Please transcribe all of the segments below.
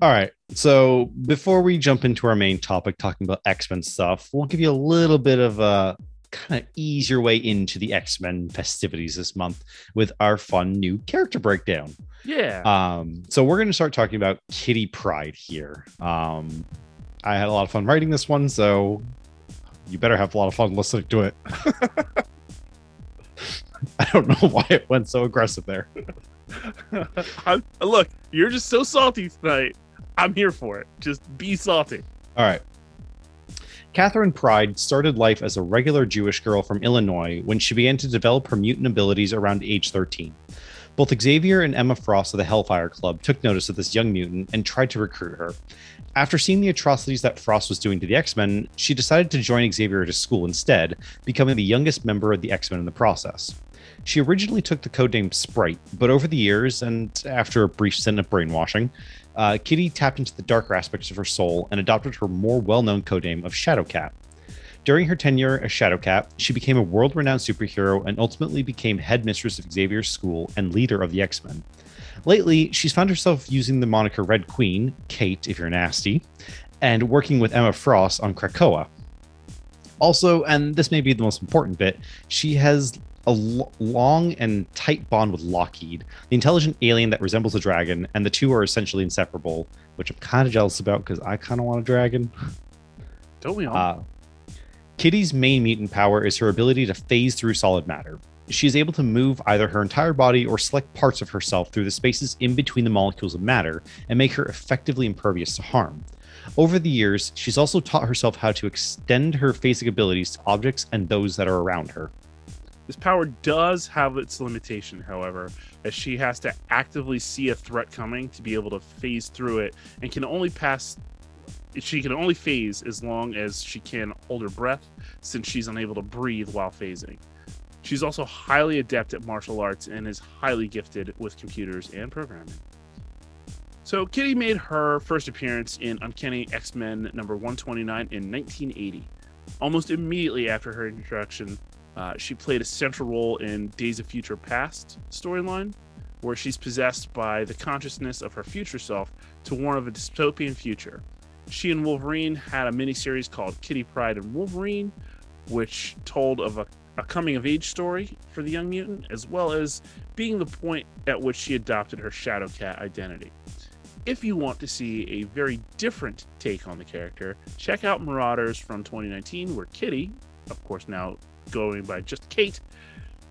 All right. So before we jump into our main topic, talking about X Men stuff, we'll give you a little bit of a kind of ease your way into the X Men festivities this month with our fun new character breakdown. Yeah. Um, so we're going to start talking about Kitty Pryde here. Um, I had a lot of fun writing this one, so you better have a lot of fun listening to it. I don't know why it went so aggressive there. Look, you're just so salty tonight. I'm here for it. Just be salty. All right. Katherine Pryde started life as a regular Jewish girl from Illinois when she began to develop her mutant abilities around age 13. Both Xavier and Emma Frost of the Hellfire Club took notice of this young mutant and tried to recruit her. After seeing the atrocities that Frost was doing to the X Men, she decided to join Xavier at his school instead, becoming the youngest member of the X Men in the process. She originally took the codename Sprite, but over the years, and after a brief stint of brainwashing, uh, Kitty tapped into the darker aspects of her soul and adopted her more well known codename of Shadowcat. During her tenure as Shadowcat, she became a world renowned superhero and ultimately became headmistress of Xavier's school and leader of the X Men. Lately, she's found herself using the moniker Red Queen, Kate if you're nasty, and working with Emma Frost on Krakoa. Also, and this may be the most important bit, she has a l- long and tight bond with Lockheed, the intelligent alien that resembles a dragon, and the two are essentially inseparable, which I'm kind of jealous about because I kind of want a dragon. Don't we all? Uh, Kitty's main mutant power is her ability to phase through solid matter. She is able to move either her entire body or select parts of herself through the spaces in between the molecules of matter and make her effectively impervious to harm. Over the years, she's also taught herself how to extend her phasic abilities to objects and those that are around her. This power does have its limitation, however, as she has to actively see a threat coming to be able to phase through it and can only pass she can only phase as long as she can hold her breath since she's unable to breathe while phasing. She's also highly adept at martial arts and is highly gifted with computers and programming. So Kitty made her first appearance in Uncanny X-Men number 129 in 1980. Almost immediately after her introduction, uh, she played a central role in Days of Future Past storyline, where she's possessed by the consciousness of her future self to warn of a dystopian future. She and Wolverine had a miniseries called Kitty Pryde and Wolverine, which told of a, a coming of age story for the young mutant, as well as being the point at which she adopted her Shadowcat identity. If you want to see a very different take on the character, check out Marauders from 2019, where Kitty, of course now going by just Kate,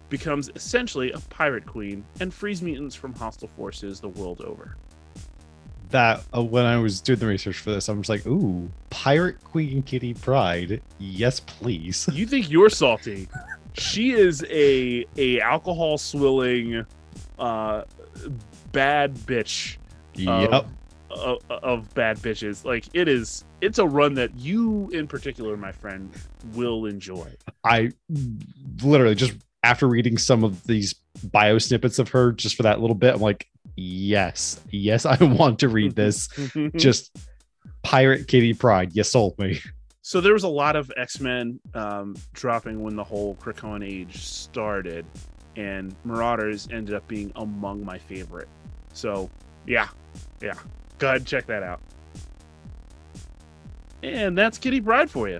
becomes essentially a pirate queen and frees mutants from hostile forces the world over. That uh, when I was doing the research for this, I was like, "Ooh, Pirate Queen Kitty Pryde, yes, please." You think you're salty? She is a a alcohol swilling, uh, bad bitch Yep. Of, of, bad bitches. Like it is, it's a run that you in particular, my friend, will enjoy. I literally just after reading some of these bio snippets of her just for that little bit, I'm like, yes, yes, I want to read this. just Pirate Kitty Pryde, you sold me. So there was a lot of X Men um, dropping when the whole Krakoan age started, and Marauders ended up being among my favorite. So yeah, yeah, go ahead and check that out. And that's Kitty Pryde for you.